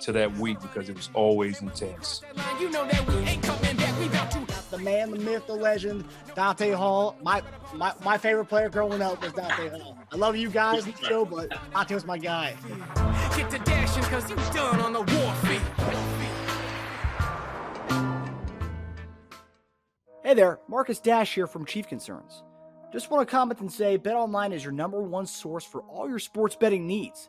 to that week because it was always intense. You know that we ain't coming back. We about to the man, the myth, the legend, Dante Hall. My my, my favorite player growing up was Dante Hall. I love you guys in the show, but Dante was my guy. get to dashing because you done on the warfare. Hey there, Marcus Dash here from Chief Concerns. Just want to comment and say BetOnline is your number one source for all your sports betting needs.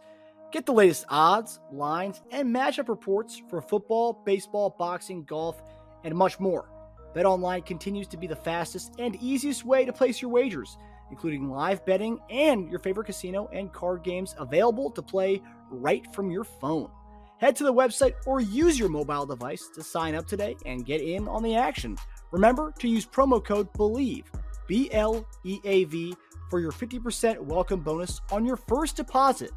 Get the latest odds, lines, and matchup reports for football, baseball, boxing, golf, and much more. BetOnline continues to be the fastest and easiest way to place your wagers, including live betting and your favorite casino and card games available to play right from your phone. Head to the website or use your mobile device to sign up today and get in on the action. Remember to use promo code BLEAV, B L E A V, for your 50% welcome bonus on your first deposit.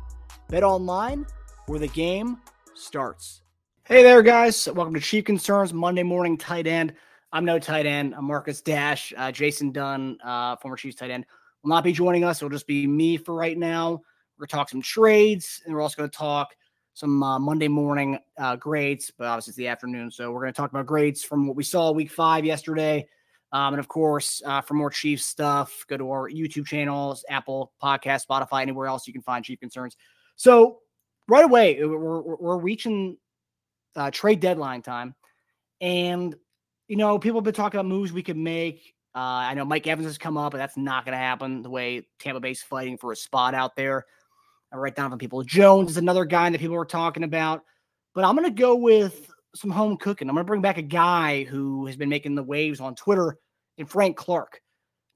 Bet online where the game starts. Hey there, guys. Welcome to Chief Concerns Monday Morning Tight End. I'm no tight end. I'm Marcus Dash. Uh, Jason Dunn, uh, former Chiefs tight end, will not be joining us. It'll just be me for right now. We're going to talk some trades, and we're also going to talk some uh, Monday morning uh, grades, but obviously it's the afternoon. So we're going to talk about grades from what we saw week five yesterday. Um, and of course, uh, for more Chiefs stuff, go to our YouTube channels, Apple Podcast, Spotify, anywhere else you can find Chief Concerns. So right away, we're, we're, we're reaching uh, trade deadline time. And, you know, people have been talking about moves we could make. Uh, I know Mike Evans has come up, but that's not going to happen the way Tampa Bay's fighting for a spot out there. I write down from people. Jones is another guy that people were talking about, but I'm going to go with some home cooking. I'm going to bring back a guy who has been making the waves on Twitter, and Frank Clark.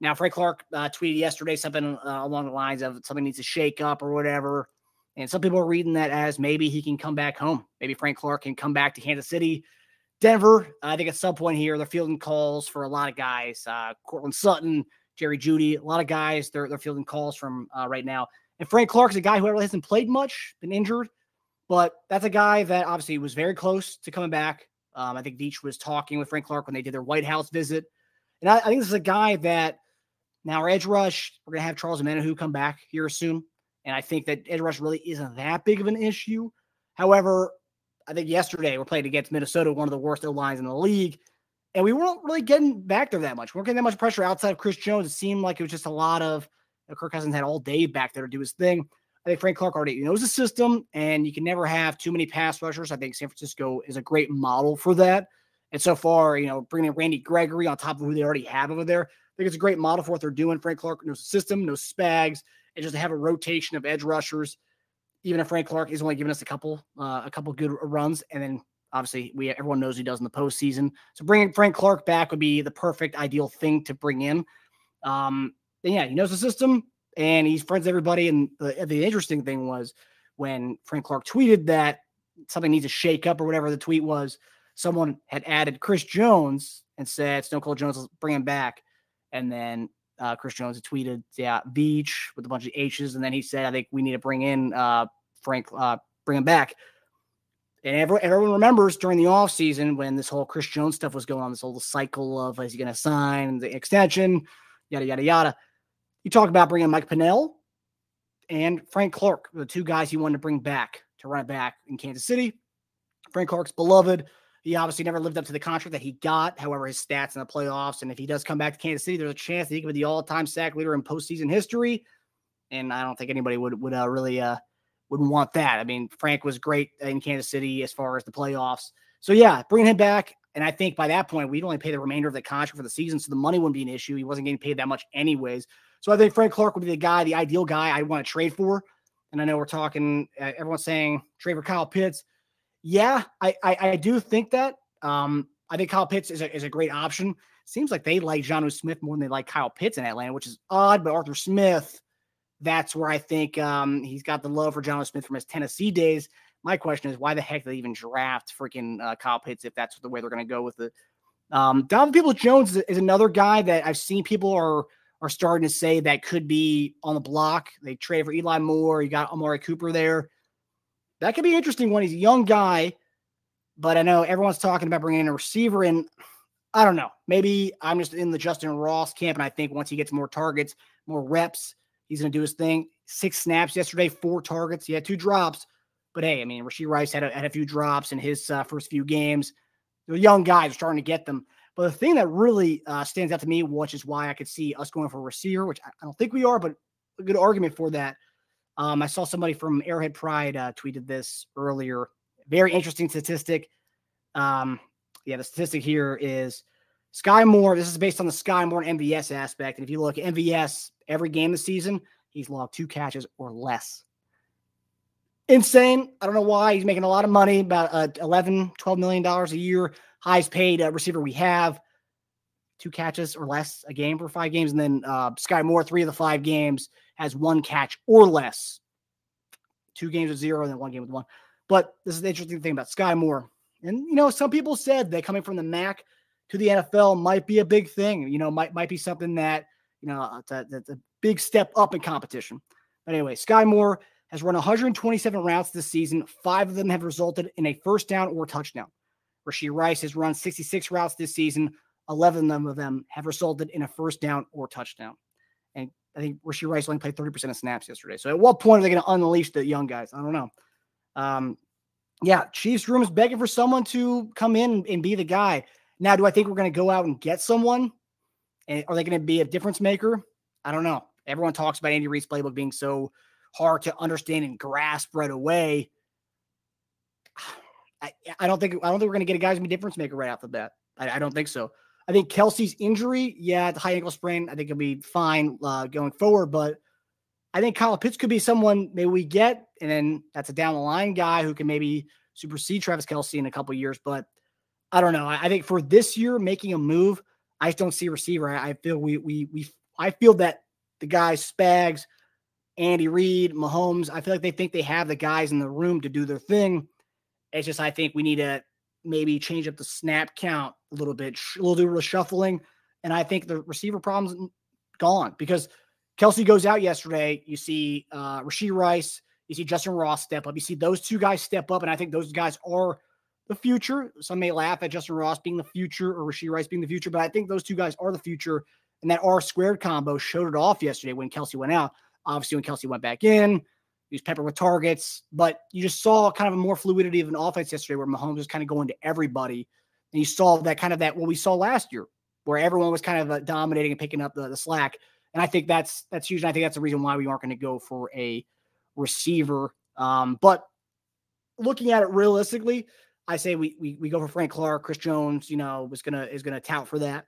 Now, Frank Clark uh, tweeted yesterday something uh, along the lines of something needs to shake up or whatever. And some people are reading that as maybe he can come back home. Maybe Frank Clark can come back to Kansas City. Denver, I think at some point here, they're fielding calls for a lot of guys. Uh, Courtland Sutton, Jerry Jeudy, a lot of guys they're, they're fielding calls from uh, right now. And Frank Clark's a guy who hasn't played much, been injured, but that's a guy that obviously was very close to coming back. Um, I think Veach was talking with Frank Clark when they did their White House visit. And I, I think this is a guy that now our edge rush, we're going to have Charles Omenihu come back here soon. And I think that edge rush really isn't that big of an issue. However, I think yesterday we're playing against Minnesota, one of the worst O lines in the league. And we weren't really getting back there that much. We weren't getting that much pressure outside of Chris Jones. It seemed like it was just a lot of you know, Kirk Cousins had all day back there to do his thing. I think Frank Clark already knows the system, and you can never have too many pass rushers. I think San Francisco is a great model for that. And so far, you know, bringing in Randy Gregory on top of who they already have over there, I think it's a great model for what they're doing. Frank Clark knows the system, knows Spags, and just to have a rotation of edge rushers. Even if Frank Clark is only giving us a couple, uh, a couple good runs, and then obviously we everyone knows he does in the postseason. So bringing Frank Clark back would be the perfect, ideal thing to bring in. Um, and yeah, he knows the system and he's friends with everybody. And the, the interesting thing was when Frank Clark tweeted that something needs to shake up or whatever the tweet was, someone had added Chris Jones and said Stone Cold Jones, bring him back. And then uh, Chris Jones tweeted, yeah, Veach with a bunch of H's. And then he said, I think we need to bring in uh, Frank, uh, bring him back. And everyone, everyone remembers during the offseason when this whole Chris Jones stuff was going on, this whole cycle of is he going to sign the extension, yada, yada, yada. You talk about bringing Mike Pennel and Frank Clark, the two guys he wanted to bring back to run it back in Kansas City. Frank Clark's beloved. He obviously never lived up to the contract that he got. However, his stats in the playoffs, and if he does come back to Kansas City, there's a chance that he could be the all-time sack leader in postseason history. And I don't think anybody would would uh, really uh, wouldn't want that. I mean, Frank was great in Kansas City as far as the playoffs. So yeah, bringing him back, and I think by that point we'd only pay the remainder of the contract for the season, so the money wouldn't be an issue. He wasn't getting paid that much anyways. So I think Frank Clark would be the guy, the ideal guy I'd want to trade for. And I know we're talking, uh, everyone's saying trade for Kyle Pitts. Yeah, I I, I do think that. Um, I think Kyle Pitts is a, is a great option. Seems like they like Jonnu Smith more than they like Kyle Pitts in Atlanta, which is odd. But Arthur Smith, that's where I think um, he's got the love for Jonnu Smith from his Tennessee days. my question is why the heck did they even draft freaking uh, Kyle Pitts if that's the way they're going to go with it? Um, Donovan Peoples Jones is, is another guy that I've seen people are are starting to say that could be on the block. They trade for Eli Moore. You got Amari Cooper there. That could be interesting when he's a young guy, but I know everyone's talking about bringing in a receiver in. I don't know. Maybe I'm just in the Justyn Ross camp, and I think once he gets more targets, more reps, he's going to do his thing. Six snaps yesterday, four targets. He had two drops, but hey, I mean, Rashee Rice had a, had a few drops in his uh, first few games. The young guys are starting to get them. But the thing that really uh, stands out to me, which is why I could see us going for a receiver, which I don't think we are, but a good argument for that. Um, I saw somebody from Arrowhead Pride uh, tweeted this earlier. Very interesting statistic. Um, yeah, the statistic here is Skyy Moore. This is based on the Skyy Moore and MVS aspect. And if you look at MVS every game this season, he's logged two catches or less. Insane. I don't know why. He's making a lot of money, about uh, 11, 12 million dollars a year highest paid uh, receiver we have. Two catches or less a game for five games. And then uh, Skyy Moore, three of the five games, has one catch or less. Two games with zero and then one game with one. But this is the interesting thing about Skyy Moore. And, you know, some people said that coming from the MAC to the NFL might be a big thing, you know, might, might be something that, you know, uh, that's a, a big step up in competition. But anyway, Skyy Moore has run 127 routes this season. Five of them have resulted in a first down or touchdown. Rashee Rice has run 66 routes this season. 11 of them have resulted in a first down or touchdown. I think Rashee Rice only played 30% of snaps yesterday. So at what point are they going to unleash the young guys? I don't know. Um, yeah, Chiefs room is begging for someone to come in and be the guy. Now, do I think we're going to go out and get someone? And are they going to be a difference maker? I don't know. Everyone talks about Andy Reid's playbook being so hard to understand and grasp right away. I, I don't think I don't think we're going to get a guys be difference maker right off the bat. I, I, don't think so. I think Kelce's injury, yeah, the high ankle sprain, I think he'll be fine uh, going forward. But I think Kyle Pitts could be someone maybe we get, and then that's a down the line guy who can maybe supersede Travis Kelce in a couple years. But I don't know. I, I, think for this year, making a move, I just don't see receiver. I, I feel we we we I feel that the guys Spags, Andy Reid, Mahomes, I feel like they think they have the guys in the room to do their thing. It's just I think we need to maybe change up the snap count a little bit, a little bit of shuffling, and I think the receiver problem's gone because Kelce goes out yesterday. You see uh, Rashee Rice, you see Justyn Ross step up. You see those two guys step up, and I think those guys are the future. Some may laugh at Justyn Ross being the future or Rashee Rice being the future, but I think those two guys are the future. And that R squared combo showed it off yesterday when Kelce went out. Obviously, when Kelce went back in, he was peppered with targets, but you just saw kind of a more fluidity of an offense yesterday where Mahomes was kind of going to everybody. And you saw that kind of that what we saw last year, where everyone was kind of uh, dominating and picking up the, the slack. And I think that's that's huge. And I think that's the reason why we aren't going to go for a receiver. Um, but looking at it realistically, I say we, we we go for Frank Clark, Chris Jones, you know, was gonna is gonna tout for that.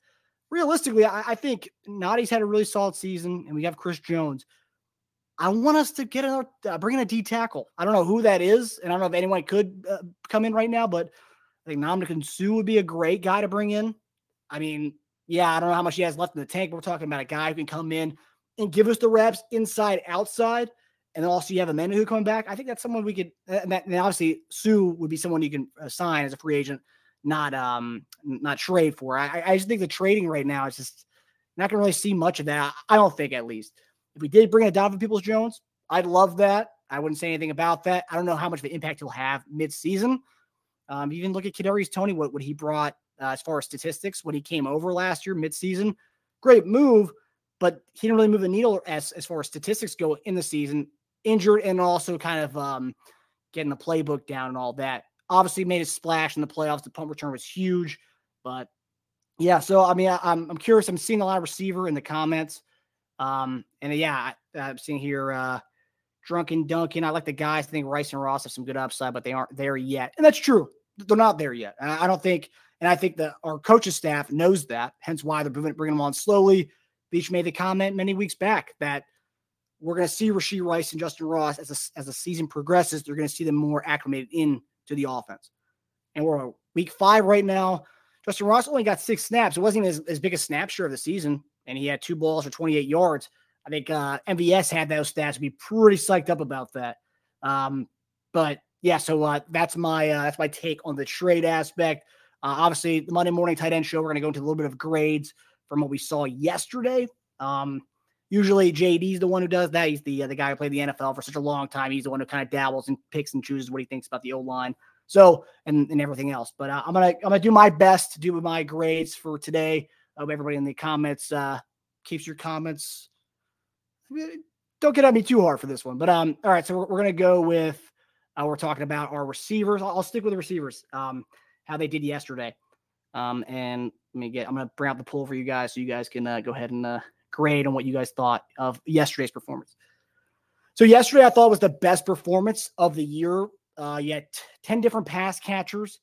Realistically, I, I think Nnadi's had a really solid season, and we have Chris Jones. I want us to get a uh, bring in a D tackle. I don't know who that is, and I don't know if anyone could uh, come in right now, but I think Ndamukong Suh would be a great guy to bring in. I mean, yeah, I don't know how much he has left in the tank. But we're talking about a guy who can come in and give us the reps inside, outside, and then also you have Omenihu coming back. I think that's someone we could. And, that, and obviously, Suh would be someone you can uh, sign as a free agent, not um not trade for. I, I just think the trading right now is just not going to really see much of that. I don't think, at least. If we did bring a Donovan Peoples Jones, I'd love that. I wouldn't say anything about that. I don't know how much of an impact he'll have mid-season. Um, even look at Kadarius Toney, what, what he brought uh, as far as statistics when he came over last year mid-season. Great move, but he didn't really move the needle as as far as statistics go in the season. Injured and also kind of um, getting the playbook down and all that. Obviously, made a splash in the playoffs. The punt return was huge, but yeah. So I mean, I, I'm I'm curious. I'm seeing a lot of receiver in the comments. Um, and yeah, I, I'm seeing here uh, Drunken Duncan. I like the guys. I think Rice and Ross have some good upside, but they aren't there yet. And that's true. They're not there yet. And I don't think, and I think that our coaching staff knows that, hence why they're bringing them on slowly. Veach made the comment many weeks back that we're going to see Rashee Rice and Justyn Ross as a, as the season progresses. They're going to see them more acclimated into the offense. And we're week five right now. Justyn Ross only got six snaps. It wasn't even as, as big a snap share of the season and he had two balls for 28 yards. I think uh, MVS had those stats to be pretty psyched up about that. Um, but yeah, so uh, that's my uh, that's my take on the trade aspect. Uh, obviously, the Monday morning tight end show. We're going to go into a little bit of grades from what we saw yesterday. Um, usually, JD's the one who does that. He's the uh, the guy who played the NFL for such a long time. He's the one who kind of dabbles and picks and chooses what he thinks about the O line. So and and everything else. But uh, I'm gonna I'm gonna do my best to do my grades for today. Hope everybody in the comments uh, keeps your comments. Don't get at me too hard for this one. But um, all right. So we're, we're gonna go with uh, we're talking about our receivers. I'll, I'll stick with the receivers. Um, how they did yesterday. Um, and let me get. I'm gonna bring out the poll for you guys so you guys can uh, go ahead and uh, grade on what you guys thought of yesterday's performance. So yesterday, I thought was the best performance of the year. Uh, had 10 different pass catchers.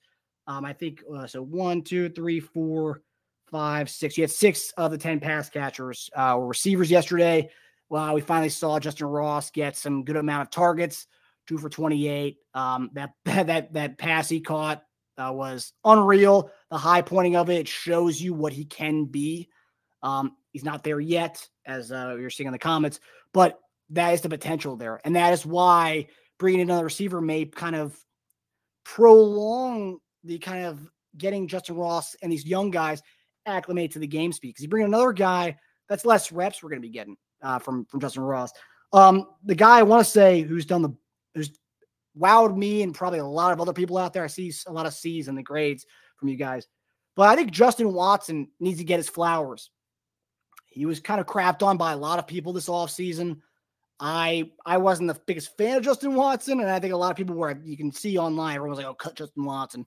Um, I think uh, so. One, two, three, four, five, six. You had six of the 10 pass catchers uh, were receivers yesterday. Well, we finally saw Justyn Ross get some good amount of targets, two for 28. Um, that that that pass he caught uh, was unreal. The high pointing of it shows you what he can be. Um, he's not there yet, as uh, you're seeing in the comments, but that is the potential there, and that is why bringing in another receiver may kind of prolong the kind of getting Justyn Ross and these young guys acclimated to the game speed. Because you bring another guy, that's less reps we're going to be getting uh, from from Justyn Ross. Um, the guy I want to say who's done the who's wowed me and probably a lot of other people out there. I see a lot of C's in the grades from you guys. But I think Justin Watson needs to get his flowers. He was kind of crapped on by a lot of people this offseason. I I wasn't the biggest fan of Justin Watson, and I think a lot of people were you can see online, everyone's like, oh, cut Justin Watson.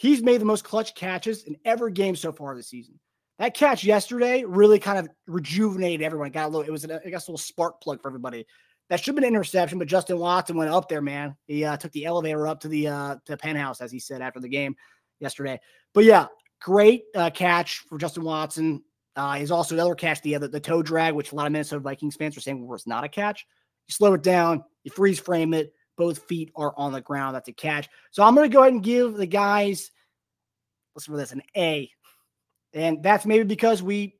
He's made the most clutch catches in every game so far this season. That catch yesterday really kind of rejuvenated everyone. Got a little, it was, a, I guess, a little spark plug for everybody. That should have been an interception, but Justin Watson went up there, man. He uh, took the elevator up to the uh, to penthouse, as he said after the game yesterday. But yeah, great uh, catch for Justin Watson. Uh, he's also another catch, the other the toe drag, which a lot of Minnesota Vikings fans are saying was not a catch. You slow it down, you freeze frame it, both feet are on the ground. That's a catch. So I'm going to go ahead and give the guys, listen for this, an A. And that's maybe because we,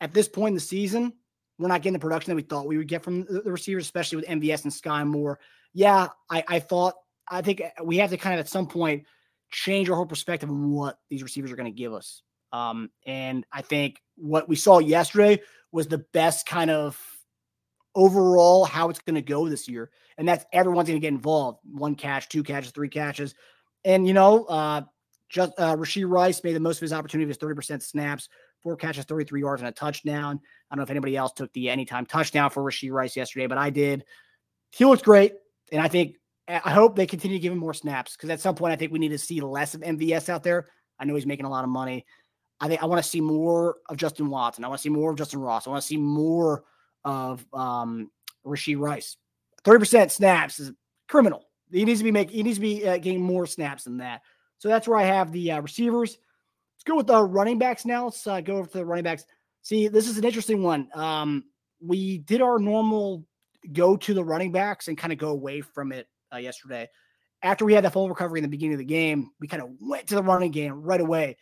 at this point in the season, we're not getting the production that we thought we would get from the receivers, especially with MVS and Skyy Moore. Yeah, I, I thought I think we have to kind of at some point change our whole perspective on what these receivers are going to give us. Um, and I think what we saw yesterday was the best kind of overall how it's going to go this year. And that's everyone's going to get involved. One catch, two catches, three catches. And, you know, uh, just uh, Rashee Rice made the most of his opportunity with 30% snaps, four catches, 33 yards, and a touchdown. I don't know if anybody else took the anytime touchdown for Rashee Rice yesterday, but I did. He looked great. And I think, I hope they continue to give him more snaps because at some point, I think we need to see less of MVS out there. I know he's making a lot of money. I think I want to see more of Justin Watson. I want to see more of Justyn Ross. I want to see more of um, Rashee Rice. 30% snaps is criminal. He needs to be making, he needs to be uh, getting more snaps than that. So that's where I have the uh, receivers. Let's go with the running backs now. Let's uh, go over to the running backs. See, this is an interesting one. Um, we did our normal go to the running backs and kind of go away from it uh, yesterday. After we had that full recovery in the beginning of the game, we kind of went to the running game right away.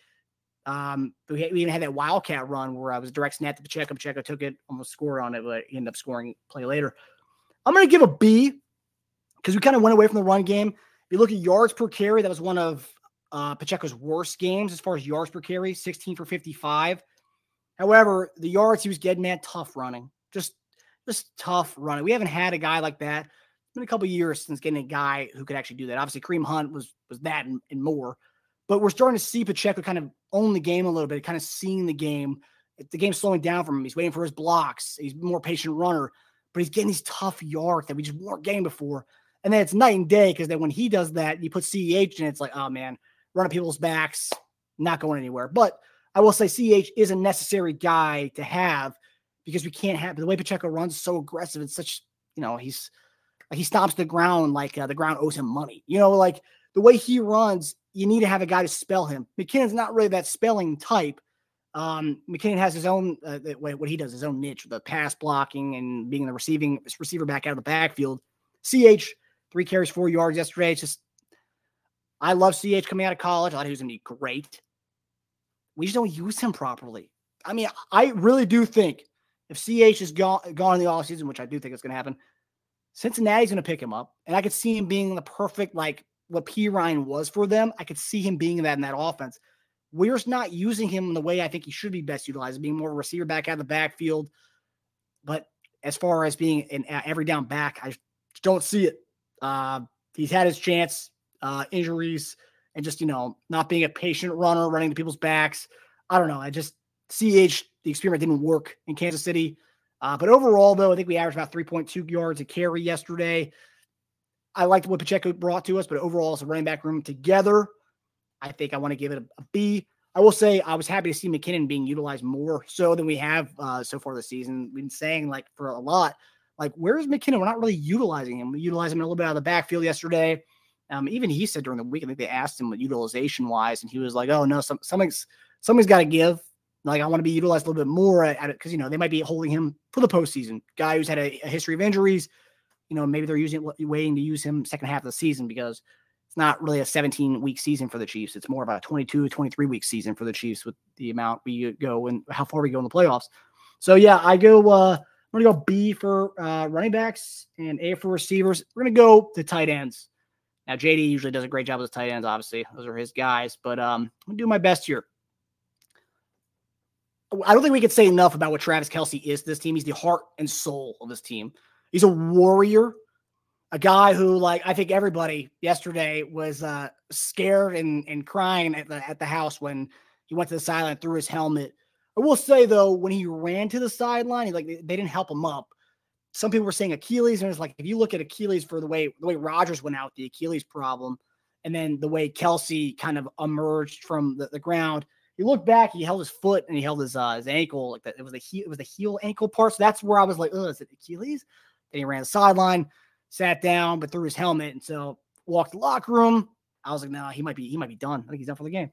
Um, we, we, even had that wildcat run where I was direct snap to Pacheco. Pacheco took it, almost scored on it, but he ended up scoring play later. I'm going to give a B because we kind of went away from the run game. If you look at yards per carry, that was one of uh, Pacheco's worst games as far as yards per carry, 16 for 55. However, the yards he was getting, man, tough running, just just tough running. We haven't had a guy like that. It's been a couple years since getting a guy who could actually do that. Obviously, Kareem Hunt was was that and, and more, but we're starting to see Pacheco kind of own the game a little bit, kind of seeing the game. The game's slowing down for him. He's waiting for his blocks. He's more patient runner, but he's getting these tough yards that we just weren't getting before. And then it's night and day because then when he does that, you put CEH and it's like, oh man, running people's backs, not going anywhere. But I will say CH is a necessary guy to have because we can't have the way Pacheco runs so aggressive. It's such, you know, he's like he stomps the ground like uh, the ground owes him money. You know, like the way he runs, you need to have a guy to spell him. McKinnon's not really that spelling type. Um, McKinnon has his own uh, what he does, his own niche, the pass blocking and being the receiving receiver back out of the backfield. CH three carries, four yards yesterday. It's just I love CH coming out of college. I thought he was going to be great. We just don't use him properly. I mean, I really do think if CH is gone, gone in the offseason, which I do think is going to happen, Cincinnati's going to pick him up, and I could see him being the perfect like what Perine was for them. I could see him being that in that offense. We're just not using him in the way I think he should be best utilized, being more receiver back out of the backfield. But as far as being an uh, every down back, I don't see it. Uh, he's had his chance, uh, injuries, and just you know not being a patient runner, running to people's backs. I don't know. I just ch the experiment didn't work in Kansas City. Uh, but overall, though, I think we averaged about 3.2 yards a carry yesterday. I liked what Pacheco brought to us, but overall, as a running back room together, I think I want to give it a, a B. I will say I was happy to see McKinnon being utilized more so than we have uh, so far this season. We've been saying like for a lot, like where is McKinnon? We're not really utilizing him. We utilized him a little bit out of the backfield yesterday. Um, even he said during the week, I think they asked him what utilization wise, and he was like, "Oh no, some, something's something's got to give. Like I want to be utilized a little bit more because you know they might be holding him for the postseason. Guy who's had a, a history of injuries, you know, maybe they're using waiting to use him second half of the season because it's not really a 17 week season for the Chiefs. It's more of a 22, 23 week season for the Chiefs with the amount we go and how far we go in the playoffs. So yeah, I go. uh I'm gonna go B for uh, running backs and A for receivers. We're gonna go to tight ends. Now JD usually does a great job with tight ends. Obviously, those are his guys. But um, I'm gonna do my best here. I don't think we could say enough about what Travis Kelce is to this team. He's the heart and soul of this team. He's a warrior a guy who like I think everybody yesterday was uh, scared and and crying at the at the house when he went to the sideline threw his helmet. I will say though, when he ran to the sideline, he, like they, didn't help him up. Some people were saying Achilles, and it's like if you look at Achilles for the way the way Rodgers went out, the Achilles problem, and then the way Kelce kind of emerged from the, the ground. You look back, he held his foot and he held his uh, his ankle like that. It was the heel, it was the heel ankle part. So that's where I was like, oh, is it Achilles? Then he ran the sideline sat down, but threw his helmet. And so walked the locker room. I was like, no, nah, he might be, he might be done. I think he's done for the game.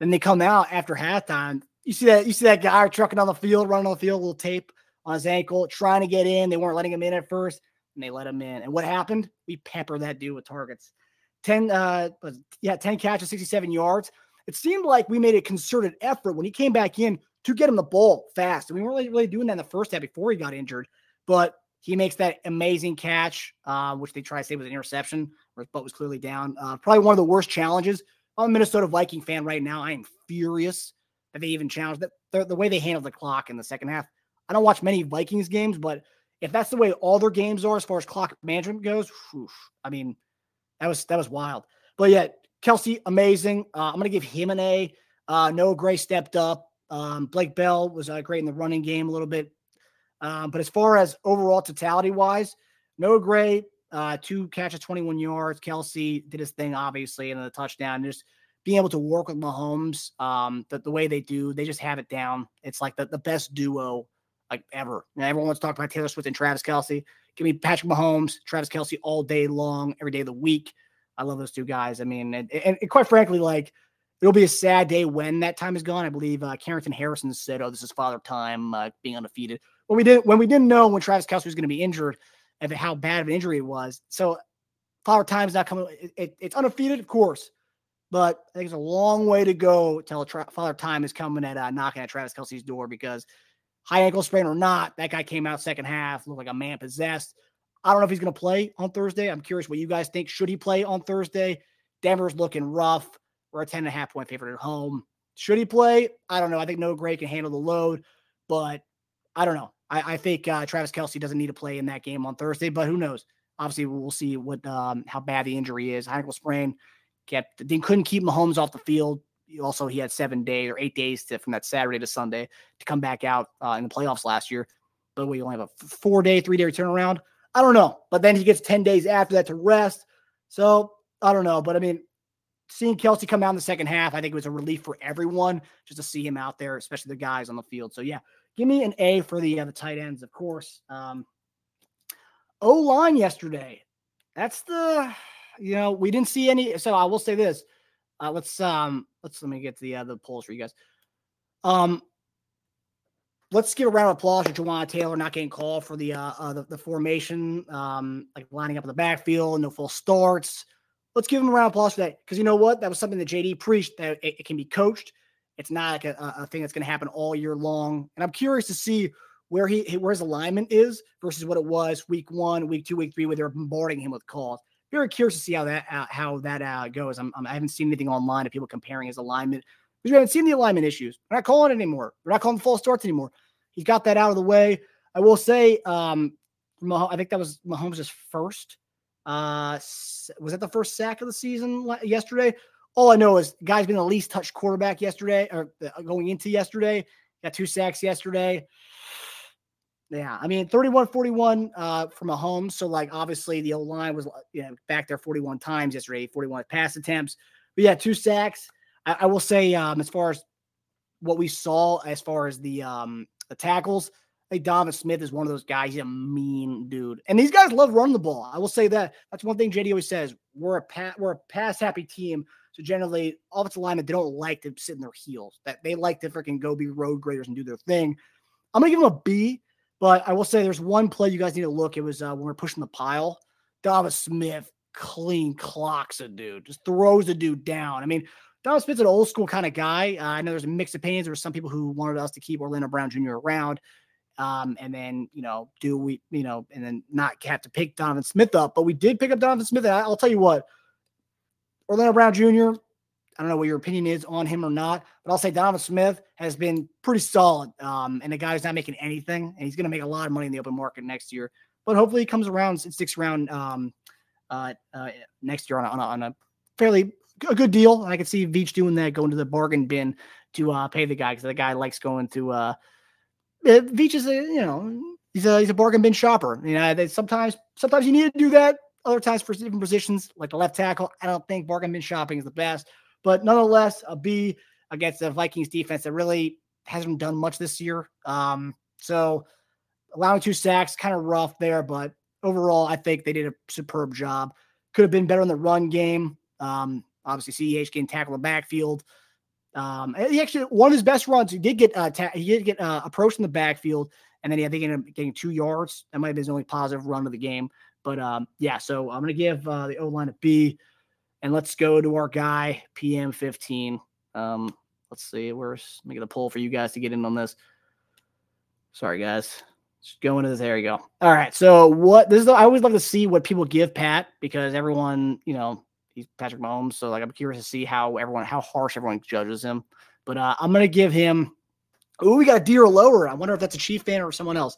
Then they come out after halftime. You see that, you see that guy trucking on the field, running on the field, little tape on his ankle, trying to get in. They weren't letting him in at first, and they let him in. And what happened? We pepper that dude with targets. 10 uh yeah, 10 catches, 67 yards. It seemed like we made a concerted effort when he came back in to get him the ball fast. And we weren't really, really doing that in the first half before he got injured. But he makes that amazing catch, uh, which they try to say was an interception, where his butt was clearly down. Uh, probably one of the worst challenges. I'm a Minnesota Viking fan right now. I am furious that they even challenged that the, way they handled the clock in the second half. I don't watch many Vikings games, but if that's the way all their games are as far as clock management goes, whew, I mean, that was that was wild. But yeah, Kelce, amazing. Uh, I'm gonna give him an A. Uh, Noah Gray stepped up. Um, Blake Bell was uh, great in the running game a little bit. Um, but as far as overall totality wise, Noah Gray, uh, two catches, 21 yards. Kelce did his thing, obviously, and the touchdown. Just being able to work with Mahomes, um, the, the way they do, they just have it down. It's like the, the best duo like ever. And everyone wants to talk about Taylor Swift and Travis Kelce. Give me Patrick Mahomes, Travis Kelce all day long, every day of the week. I love those two guys. I mean, and, and, and quite frankly, like it'll be a sad day when that time is gone. I believe uh, Carrington Harrison said, "Oh, this is father time, uh, being undefeated." When we didn't when we didn't know when Travis Kelce was going to be injured and how bad of an injury it was. So Father Time's not coming. It, it, it's undefeated, of course, but I think it's a long way to go till tra- Father Time is coming at uh, knocking at Travis Kelce's door because high ankle sprain or not, that guy came out second half looked like a man possessed. I don't know if he's going to play on Thursday. I'm curious what you guys think. Should he play on Thursday? Denver's looking rough. We're a 10 and a half point favorite at home. Should he play? I don't know. I think Noah Gray can handle the load, but I don't know. I, I think uh, Travis Kelce doesn't need to play in that game on Thursday, but who knows? Obviously, we'll see what um, how bad the injury is. Ankle sprain kept they couldn't keep Mahomes off the field. Also, he had seven days or eight days to, from that Saturday to Sunday to come back out uh, in the playoffs last year. But we only have a four day, three day turnaround. I don't know. But then he gets 10 days after that to rest. So I don't know. But I mean, seeing Kelce come out in the second half, I think it was a relief for everyone just to see him out there, especially the guys on the field. So yeah, Give me an A for the uh, the tight ends, of course. Um, o line yesterday. That's the you know we didn't see any. So I will say this. Uh, let's um let's let me get to the uh, the polls for you guys. Um, let's give a round of applause to Jawaan Taylor not getting called for the uh, uh the, the, formation, um, like lining up in the backfield, no full starts. Let's give him a round of applause for that because you know what? That was something that JD preached that it, it can be coached. It's not like a, a thing that's going to happen all year long. And I'm curious to see where he where his alignment is versus what it was week one, week two, week three, where they're bombarding him with calls. Very curious to see how that uh, how that uh, goes. I'm, I'm, I have not seen anything online of people comparing his alignment because we haven't seen the alignment issues. We're not calling it anymore. We're not calling false starts anymore. He's got that out of the way. I will say, um, I think that was Mahomes' first. Uh, was that the first sack of the season yesterday? All I know is guy's been the least touched quarterback yesterday or uh, going into yesterday. Got two sacks yesterday. Yeah, I mean 31-41 uh, from Mahomes. So like obviously the old line was you know back there 41 times yesterday, 41 pass attempts. But yeah, two sacks. I, I will say um, as far as what we saw as far as the um the tackles, I think Donovan Smith is one of those guys. He's a mean dude, and these guys love running the ball. I will say that. That's one thing JD always says. We're a pat, we're a pass happy team. So generally, offensive linemen they don't like to sit in their heels. That they like to freaking go be road graders and do their thing. I'm gonna give them a B, but I will say there's one play you guys need to look. It was uh, when we are pushing the pile. Donovan Smith clean clocks a dude, just throws a dude down. I mean, Donovan Smith's an old school kind of guy. Uh, I know there's mixed opinions. There were some people who wanted us to keep Orlando Brown Jr. around. Um, and then, you know, do we, you know, and then not have to pick Donovan Smith up. But we did pick up Donovan Smith. And I'll tell you what, Orlando Brown Jr., I don't know what your opinion is on him or not, but I'll say Donovan Smith has been pretty solid. Um, and the guy is not making anything, and he's going to make a lot of money in the open market next year. But hopefully, he comes around and sticks around um, uh, uh, next year on a, on a, on a fairly a good deal. I can see Veach doing that, going to the bargain bin to uh, pay the guy because the guy likes going to. Uh, Veach is a you know he's a he's a bargain bin shopper. You know, sometimes sometimes you need to do that. Other times for different positions, like the left tackle, I don't think bargain bin shopping is the best. But nonetheless, a B against the Vikings defense that really hasn't done much this year. Um, so allowing two sacks, kind of rough there, but overall, I think they did a superb job. Could have been better in the run game. Um, obviously, CEH tackled in the backfield. Um, he actually one of his best runs. He did get uh, ta- he did get uh, approached in the backfield, and then he I think ended up getting two yards. That might have been his only positive run of the game. But um, yeah, so I'm gonna give uh, the O line a B, and let's go to our guy PM 15. Um, let's see, where's me get a poll for you guys to get in on this. Sorry, guys. Just go into this. There you go. All right. So what this is I always love to see what people give Pat because everyone, you know, he's Patrick Mahomes. So like I'm curious to see how everyone how harsh everyone judges him. But uh, I'm gonna give him. Oh, we got a D or lower. I wonder if that's a Chief fan or someone else.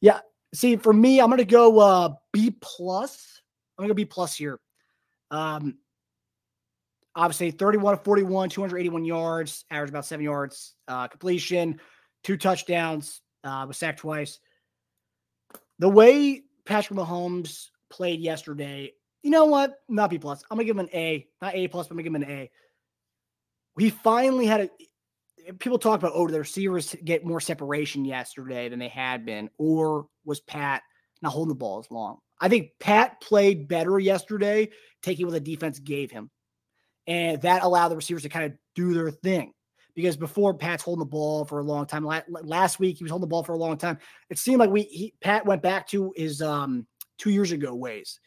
Yeah. See, for me, I'm gonna go uh, B plus. I'm gonna go B plus here. Um, obviously 31 to 41, 281 yards, average about seven yards uh, completion, two touchdowns, uh, was sacked twice. The way Patrick Mahomes played yesterday, you know what? Not B plus. I'm gonna give him an A, not A plus. But I'm gonna give him an A. He finally had a. People talk about oh, the receivers get more separation yesterday than they had been, or was Pat not holding the ball as long? I think Pat played better yesterday, taking what the defense gave him, and that allowed the receivers to kind of do their thing. Because before Pat's holding the ball for a long time, last week he was holding the ball for a long time. It seemed like we he, Pat went back to his um two years ago ways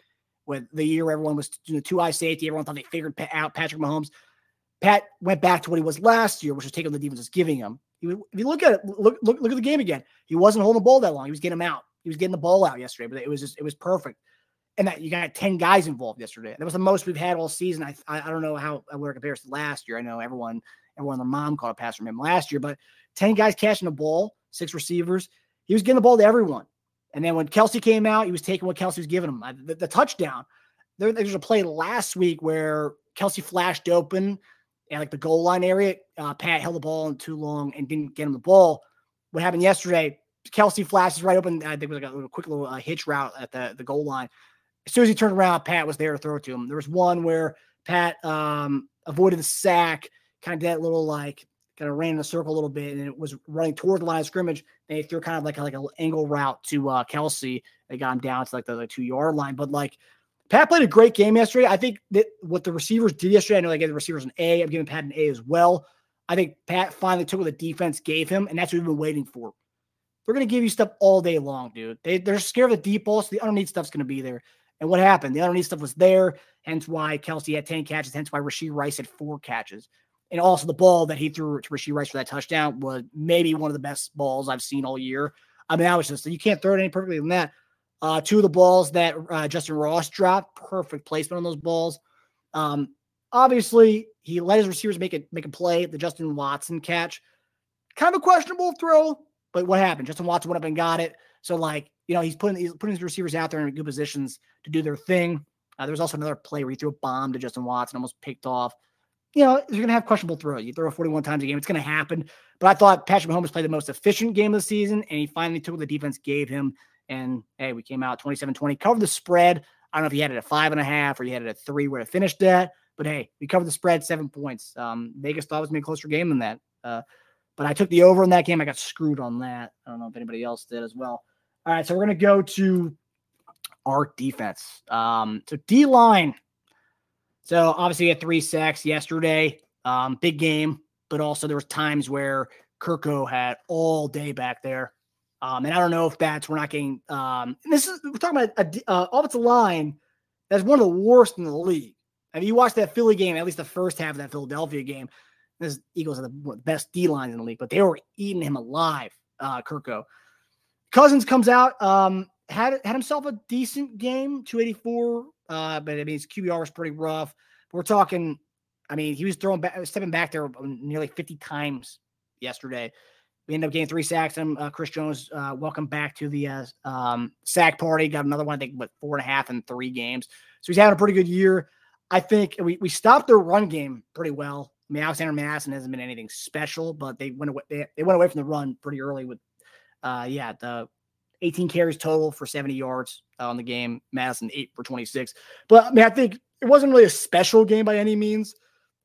with the year everyone was you know, two eye safety. Everyone thought they figured out Patrick Mahomes. Pat went back to what he was last year, which was taking the defense was giving him. He, if you look at it, look, look look at the game again. He wasn't holding the ball that long. He was getting him out. He was getting the ball out yesterday, but it was just it was perfect. And that you got ten guys involved yesterday. That was the most we've had all season. I I, I don't know how where it compares to last year. I know everyone everyone their mom caught a pass from him last year, but ten guys catching the ball, six receivers. He was getting the ball to everyone. And then when Kelce came out, he was taking what Kelce was giving him. The, the touchdown. There, there's a play last week where Kelce flashed open like the goal line area. Uh, Pat held the ball in too long and didn't get him the ball. What happened yesterday? Kelce flashes right open. I think it was like a little quick little uh, hitch route at the, the goal line. As soon as he turned around, Pat was there to throw it to him. There was one where Pat um, avoided the sack, kind of did that little like kind of ran in a circle a little bit, and it was running toward the line of scrimmage. They threw kind of like a, like an angle route to uh, Kelce. They got him down to like the, the two yard line, but like Pat played a great game yesterday. I think that what the receivers did yesterday, I know they gave the receivers an A. I'm giving Pat an A as well. I think Pat finally took what the defense gave him, and that's what we've been waiting for. They're going to give you stuff all day long, dude. They, they're scared of the deep ball, so the underneath stuff's going to be there. And what happened? The underneath stuff was there, hence why Kelce had 10 catches, hence why Rashee Rice had four catches. And also the ball that he threw to Rashee Rice for that touchdown was maybe one of the best balls I've seen all year. I mean, that was just you can't throw it any perfectly than that. Uh, two of the balls that uh, Justyn Ross dropped, perfect placement on those balls. Um, obviously, he let his receivers make it make a play. The Justin Watson catch, kind of a questionable throw, but what happened? Justin Watson went up and got it. So like you know, he's putting he's putting his receivers out there in good positions to do their thing. Uh, there was also another play where he threw a bomb to Justin Watson, almost picked off. You know, you're gonna have questionable throws. You throw 41 times a game, it's gonna happen. But I thought Patrick Mahomes played the most efficient game of the season, and he finally took what the defense gave him. And hey, we came out 27-20, covered the spread. I don't know if you had it at five and a half or you had it at three where it finished at, but hey, we covered the spread seven points. Um, Vegas thought it was gonna be a closer game than that. Uh, but I took the over in that game. I got screwed on that. I don't know if anybody else did as well. All right, so we're gonna go to our defense. Um, so D line. So obviously, had three sacks yesterday. Um, big game, but also there was times where Kirko had all day back there. Um, and I don't know if that's we're not getting. Um, this is we're talking about a uh, offensive line that's one of the worst in the league. Have you watched that Philly game? At least the first half of that Philadelphia game. This Eagles are the best D lines in the league, but they were eating him alive. Uh, Kirko. Cousins comes out, um, had had himself a decent game, 284. Uh, but I mean his QBR was pretty rough. We're talking, I mean, he was throwing back, stepping back there nearly 50 times yesterday. We ended up getting three sacks. And uh, Chris Jones, uh, welcome back to the uh, um, sack party. Got another one, I think, with four and a half in three games. So he's having a pretty good year. I think we, we stopped their run game pretty well. I mean, Alexander Mattison hasn't been anything special, but they went away. They, they went away from the run pretty early with uh, yeah, the 18 carries total for 70 yards on the game. Mattison eight for 26. But I mean, I think it wasn't really a special game by any means.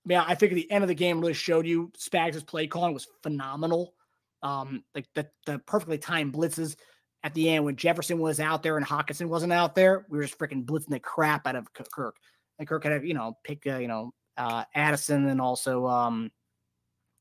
I mean, I think at the end of the game really showed you Spags' play calling was phenomenal. Um, like the the perfectly timed blitzes at the end when Jefferson was out there and Hockenson wasn't out there, we were just freaking blitzing the crap out of Kirk. And Kirk had to, you know, pick, uh, you know, uh, Addison and also um,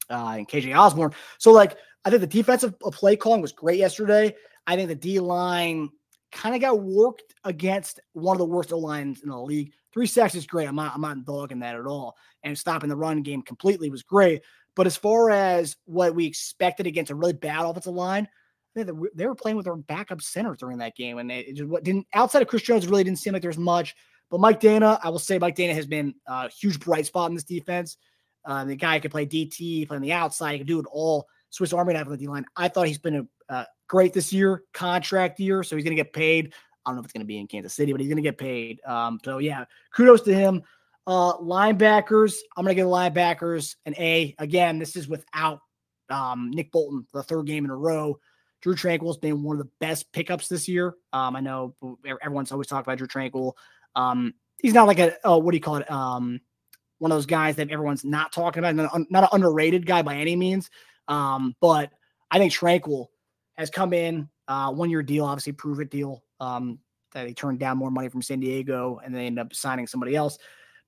uh, and KJ Osborn. So like I think the defensive play calling was great yesterday. I think the D line kind of got worked against one of the worst O lines in the league. Three sacks is great. I'm not I'm not dogging that at all. And stopping the run game completely was great. But as far as what we expected against a really bad offensive line, they, they were playing with their backup center during that game, and it just didn't outside of Chris Jones really didn't seem like there's much. But Mike Danna, I will say Mike Danna has been a huge bright spot in this defense. Uh, the guy could play DT, play on the outside, he could do it all. Swiss Army knife on the D line. I thought he's been a, uh, great this year, contract year, so he's going to get paid. I don't know if it's going to be in Kansas City, but he's going to get paid. Um, so yeah, kudos to him. Uh, linebackers, I'm going to give the linebackers an A. Again, this is without um, Nick Bolton, the third game in a row. Drue Tranquill's been one of the best pickups this year. Um, I know everyone's always talked about Drue Tranquill. Um, he's not like a what do you call it? Um, one of those guys that everyone's not talking about, not, an underrated guy by any means. Um, but I think Tranquill has come in, uh, one year deal, obviously prove it deal. Um, that he turned down more money from San Diego and they end up signing somebody else.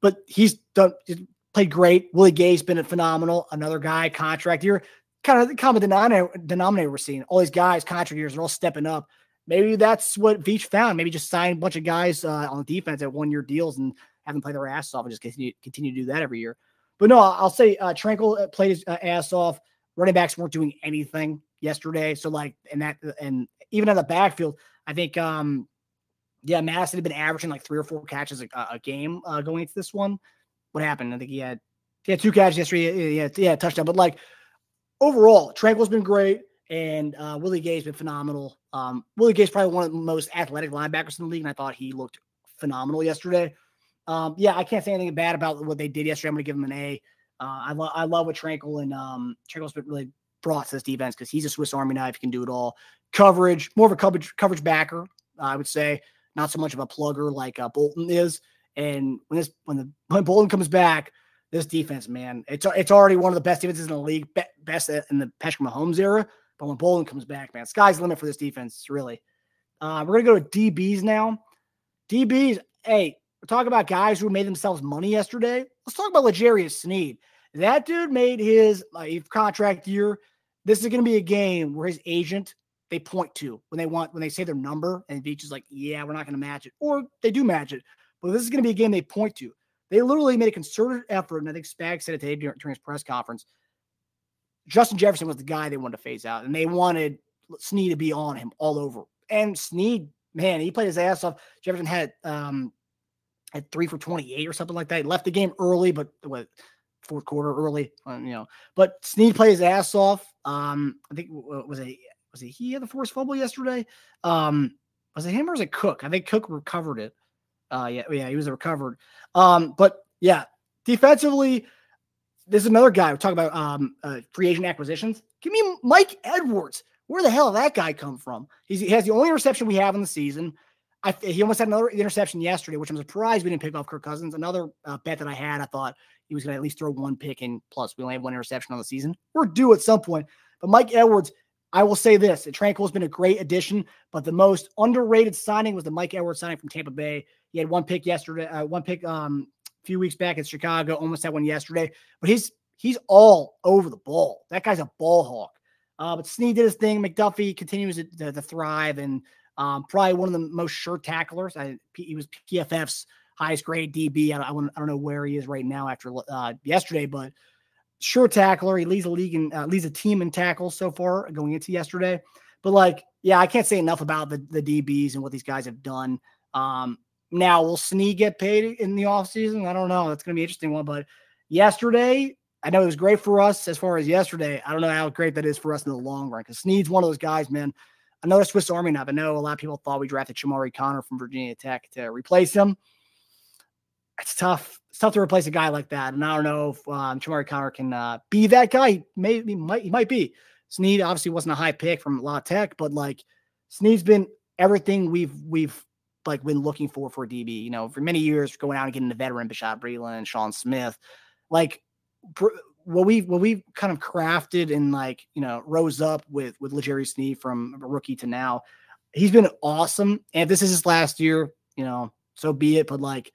But he's done he's played great. Willie Gay's been a phenomenal. Another guy, contract year. Kind of the common denominator, denominator we're seeing. All these guys, contract years, are all stepping up. Maybe that's what Veach found. Maybe just sign a bunch of guys uh, on defense at one year deals and have them play their ass off and just continue, continue to do that every year. But no, I'll say uh, Tranquill uh, played his uh, ass off. Running backs weren't doing anything yesterday. So like, and that, and even in the backfield, I think, um, yeah, Mattison had been averaging like three or four catches a, a game uh, going into this one. What happened? I think he had he had two catches yesterday. Yeah, yeah, touchdown. But like overall, Tranquill's been great, and uh, Willie Gay's been phenomenal. Um, Willie Gay's probably one of the most athletic linebackers in the league, and I thought he looked phenomenal yesterday. Um, yeah, I can't say anything bad about what they did yesterday. I'm going to give him an A. Uh, I love I love what Tranquill and um, Tranquill's been really brought to this defense because he's a Swiss Army knife. He can do it all. Coverage, more of a coverage coverage backer, I would say. Not so much of a plugger like uh, Bolton is. And when this when the when Bolton comes back, this defense, man, it's it's already one of the best defenses in the league, be, best in the Patrick Mahomes era. But when Bolton comes back, man, sky's the limit for this defense. Really. Uh, we're gonna go to DBs now. DBs, hey, we're talking about guys who made themselves money yesterday. Let's talk about L'Jarius Sneed. That dude made his uh, contract year. This is going to be a game where his agent they point to when they want when they say their number, and Veach is like, "Yeah, we're not going to match it," or they do match it. But this is going to be a game they point to. They literally made a concerted effort, and I think Spag said it today during, during his press conference. Justin Jefferson was the guy they wanted to phase out, and they wanted Sneed to be on him all over. And Sneed, man, he played his ass off. Jefferson had um had three for 28 or something like that. He left the game early, but what fourth quarter early, uh, you know. But Sneed played his ass off. Um, I think was it was it he had the forced fumble yesterday? Um, was it him or was it Cook? I think Cook recovered it. Uh, yeah, yeah, he was recovered. Um, but yeah, defensively, there's another guy. We're talking about um uh, free agent acquisitions. Give me Mike Edwards. Where the hell did that guy come from? He's, he has the only interception we have in the season. I, he almost had another interception yesterday, which I'm surprised we didn't pick off Kirk Cousins. Another uh, bet that I had, I thought he was going to at least throw one pick and Plus, we only have one interception on the season. We're due at some point. But Mike Edwards, I will say this: Tranquill has been a great addition, but the most underrated signing was the Mike Edwards signing from Tampa Bay. He had one pick yesterday, uh, one pick um, a few weeks back in Chicago, almost had one yesterday. But he's he's all over the ball. That guy's a ball hawk. Uh, but Sneed did his thing. McDuffie continues to, to, to thrive and um, probably one of the most sure tacklers. I, he was PFF's highest grade DB. I, I, I, don't know where he is right now after uh, yesterday, but sure tackler. He leads the league and uh, leads a team in tackles so far going into yesterday. But like, yeah, I can't say enough about the, the DBs and what these guys have done. Um, now, will Sneed get paid in the offseason? I don't know. That's to be an interesting one. But yesterday, I know it was great for us as far as yesterday. I don't know how great that is for us in the long run because Sneed's one of those guys, man. Another Swiss Army knife. I know a lot of people thought we drafted Chamarri Conner from Virginia Tech to replace him. It's tough. It's tough to replace a guy like that. And I don't know if um, Chamarri Conner can uh, be that guy. Maybe he might, he might be. Sneed obviously wasn't a high pick from La Tech, but like Sneed's been everything we've we've like been looking for for DB. You know, for many years, going out and getting the veteran Bashaud Breeland, Sean Smith. Like what we what we've kind of crafted and like you know rose up with with L'Jarius Sneed from rookie to now, he's been awesome. And if this is his last year, you know, so be it. But like,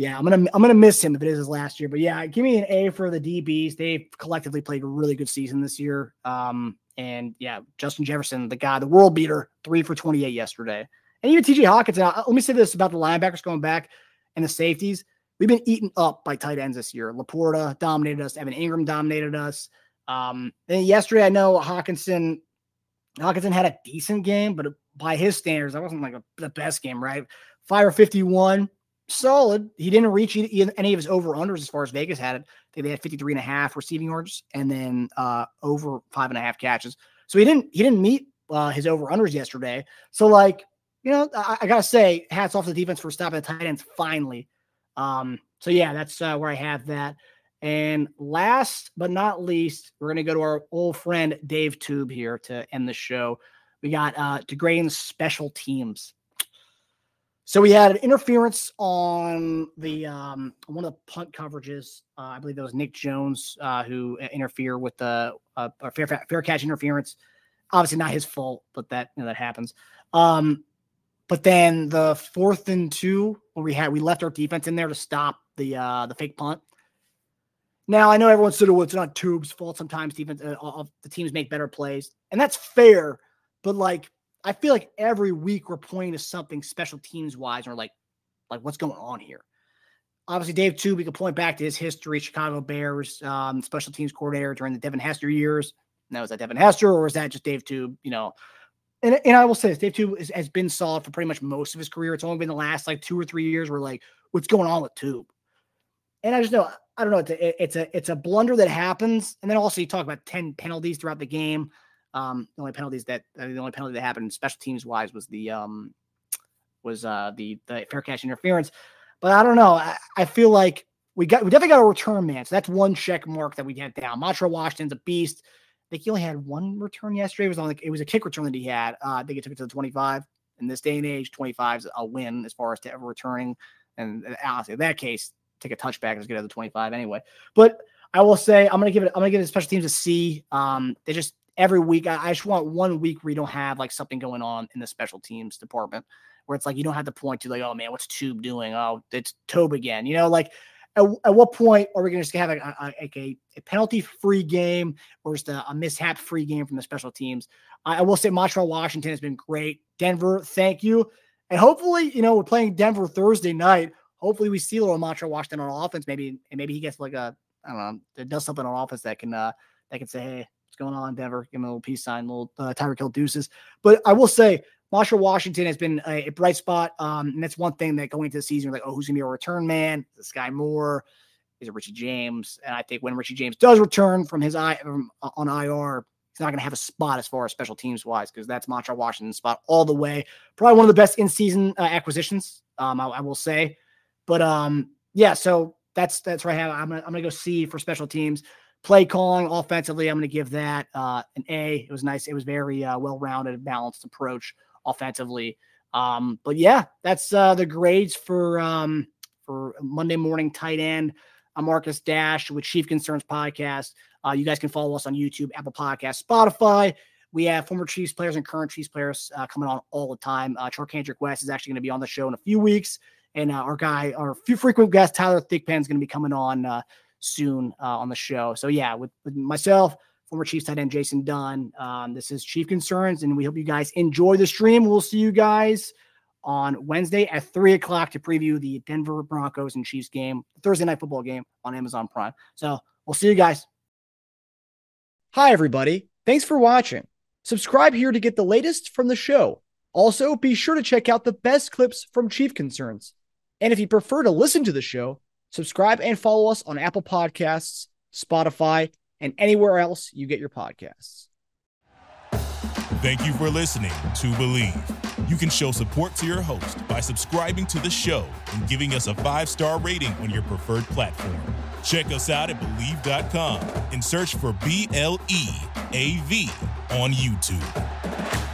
yeah, I'm gonna I'm gonna miss him if it is his last year. But yeah, give me an A for the DBs. They've collectively played a really good season this year. Um, and yeah, Justin Jefferson, the guy, the world beater, three for 28 yesterday. And even TJ Hockenson. Now, let me say this about the linebackers going back and the safeties. We've been eaten up by tight ends this year. LaPorta dominated us. Evan Engram dominated us. Um, and yesterday, I know Hockenson, Hockenson had a decent game, but by his standards, that wasn't like a, the best game, right? Fire 51, solid. He didn't reach any of his over unders as far as Vegas had it. They had 53 and a half receiving yards and then uh, over five and a half catches. So he didn't he didn't meet uh, his over unders yesterday. So like you know, I, I, gotta say, hats off to the defense for stopping the tight ends finally. Um, so yeah, that's uh, where I have that. And last but not least, we're gonna go to our old friend Dave Toub here to end the show. We got uh DeGrain's special teams. So we had an interference on the um, one of the punt coverages. Uh, I believe that was Nick Jones uh, who interfered with the uh, fair fair catch interference. Obviously not his fault, but that you know, that happens. Um, but then the fourth and two, when we had we left our defense in there to stop the uh the fake punt. Now I know everyone said, "Oh, it's not Toub's fault." Sometimes defense, uh, the teams make better plays, and that's fair. But like, I feel like every week we're pointing to something special teams wise, or like, like what's going on here. Obviously, Dave Toub, we can point back to his history: Chicago Bears um, special teams coordinator during the Devin Hester years. Now is that Devin Hester, or is that just Dave Toub? You know, and, and I will say this, Dave Toub is, has been solid for pretty much most of his career. It's only been the last like two or three years where like, what's going on with Toub? And I just know, I don't know. It's a, it's a, it's a blunder that happens. And then also you talk about 10 penalties throughout the game. Um, the only penalties that, uh, the only penalty that happened special teams wise was the, um, was, uh, the, the fair catch interference. But I don't know. I, I feel like we got, we definitely got a return man. So that's one check mark that we get down. Montrell Washington's a beast I think he only had one return yesterday. It was on like it was a kick return that he had. Uh, I think he took it to the 25. In this day and age, 25 is a win as far as to ever returning. And honestly, in that case, take a touchback is good at the 25 anyway. But I will say I'm gonna give it I'm gonna give the special teams a C. Um, they just every week I, I just want one week where you don't have like something going on in the special teams department where it's like you don't have to point to like, oh man, what's Toub doing? Oh, it's Toub again. You know, like at, at what point are we going to just have a, a, a, a penalty free game or just a, a mishap free game from the special teams? I, I will say Montrell Washington has been great. Denver, thank you. And hopefully, you know, we're playing Denver Thursday night. Hopefully, we see a little Montrell Washington on offense. Maybe, and maybe he gets like a, I don't know, does something on offense that can, uh, that can say, hey, going on, Denver? Give him a little peace sign, little uh, Tyreek Hill deuces. But I will say, Marshall Washington has been a, a bright spot. Um, and that's one thing that going into the season, like, oh, who's gonna be a return man? This guy Moore? Is it Richie James? And I think when Richie James does return from his eye uh, on IR, he's not going to have a spot as far as special teams wise because that's Montrell Washington's spot all the way. Probably one of the best in season uh, acquisitions, um, I, I, will say. But um, yeah, so that's that's right. I'm gonna, I'm gonna go C for special teams. Play calling offensively, I'm gonna give that uh, an A. It was nice. It was very uh, well rounded, balanced approach offensively. Um, but yeah, that's uh, the grades for um, for Monday morning tight end. I'm Marcus Dash with Chief Concerns Podcast. Uh, you guys can follow us on YouTube, Apple Podcast, Spotify. We have former Chiefs players and current Chiefs players uh, coming on all the time. Uh, Charcandrick West is actually going to be on the show in a few weeks. And uh, our guy, our few frequent guest, Tyler Thigpen, is going to be coming on uh, soon uh, on the show. So, yeah, with, with myself, former Chiefs tight end Jason Dunn, um, this is Chief Concerns, and we hope you guys enjoy the stream. We'll see you guys on Wednesday at three o'clock to preview the Denver Broncos and Chiefs game, Thursday night football game on Amazon Prime. So we'll see you guys. Hi, everybody. Thanks for watching. Subscribe here to get the latest from the show. Also, be sure to check out the best clips from Chief Concerns. And if you prefer to listen to the show, subscribe and follow us on Apple Podcasts, Spotify, and anywhere else you get your podcasts. Thank you for listening to Bleav. You can show support to your host by subscribing to the show and giving us a five star rating on your preferred platform. Check us out at Bleav.com and search for B L E A V on YouTube.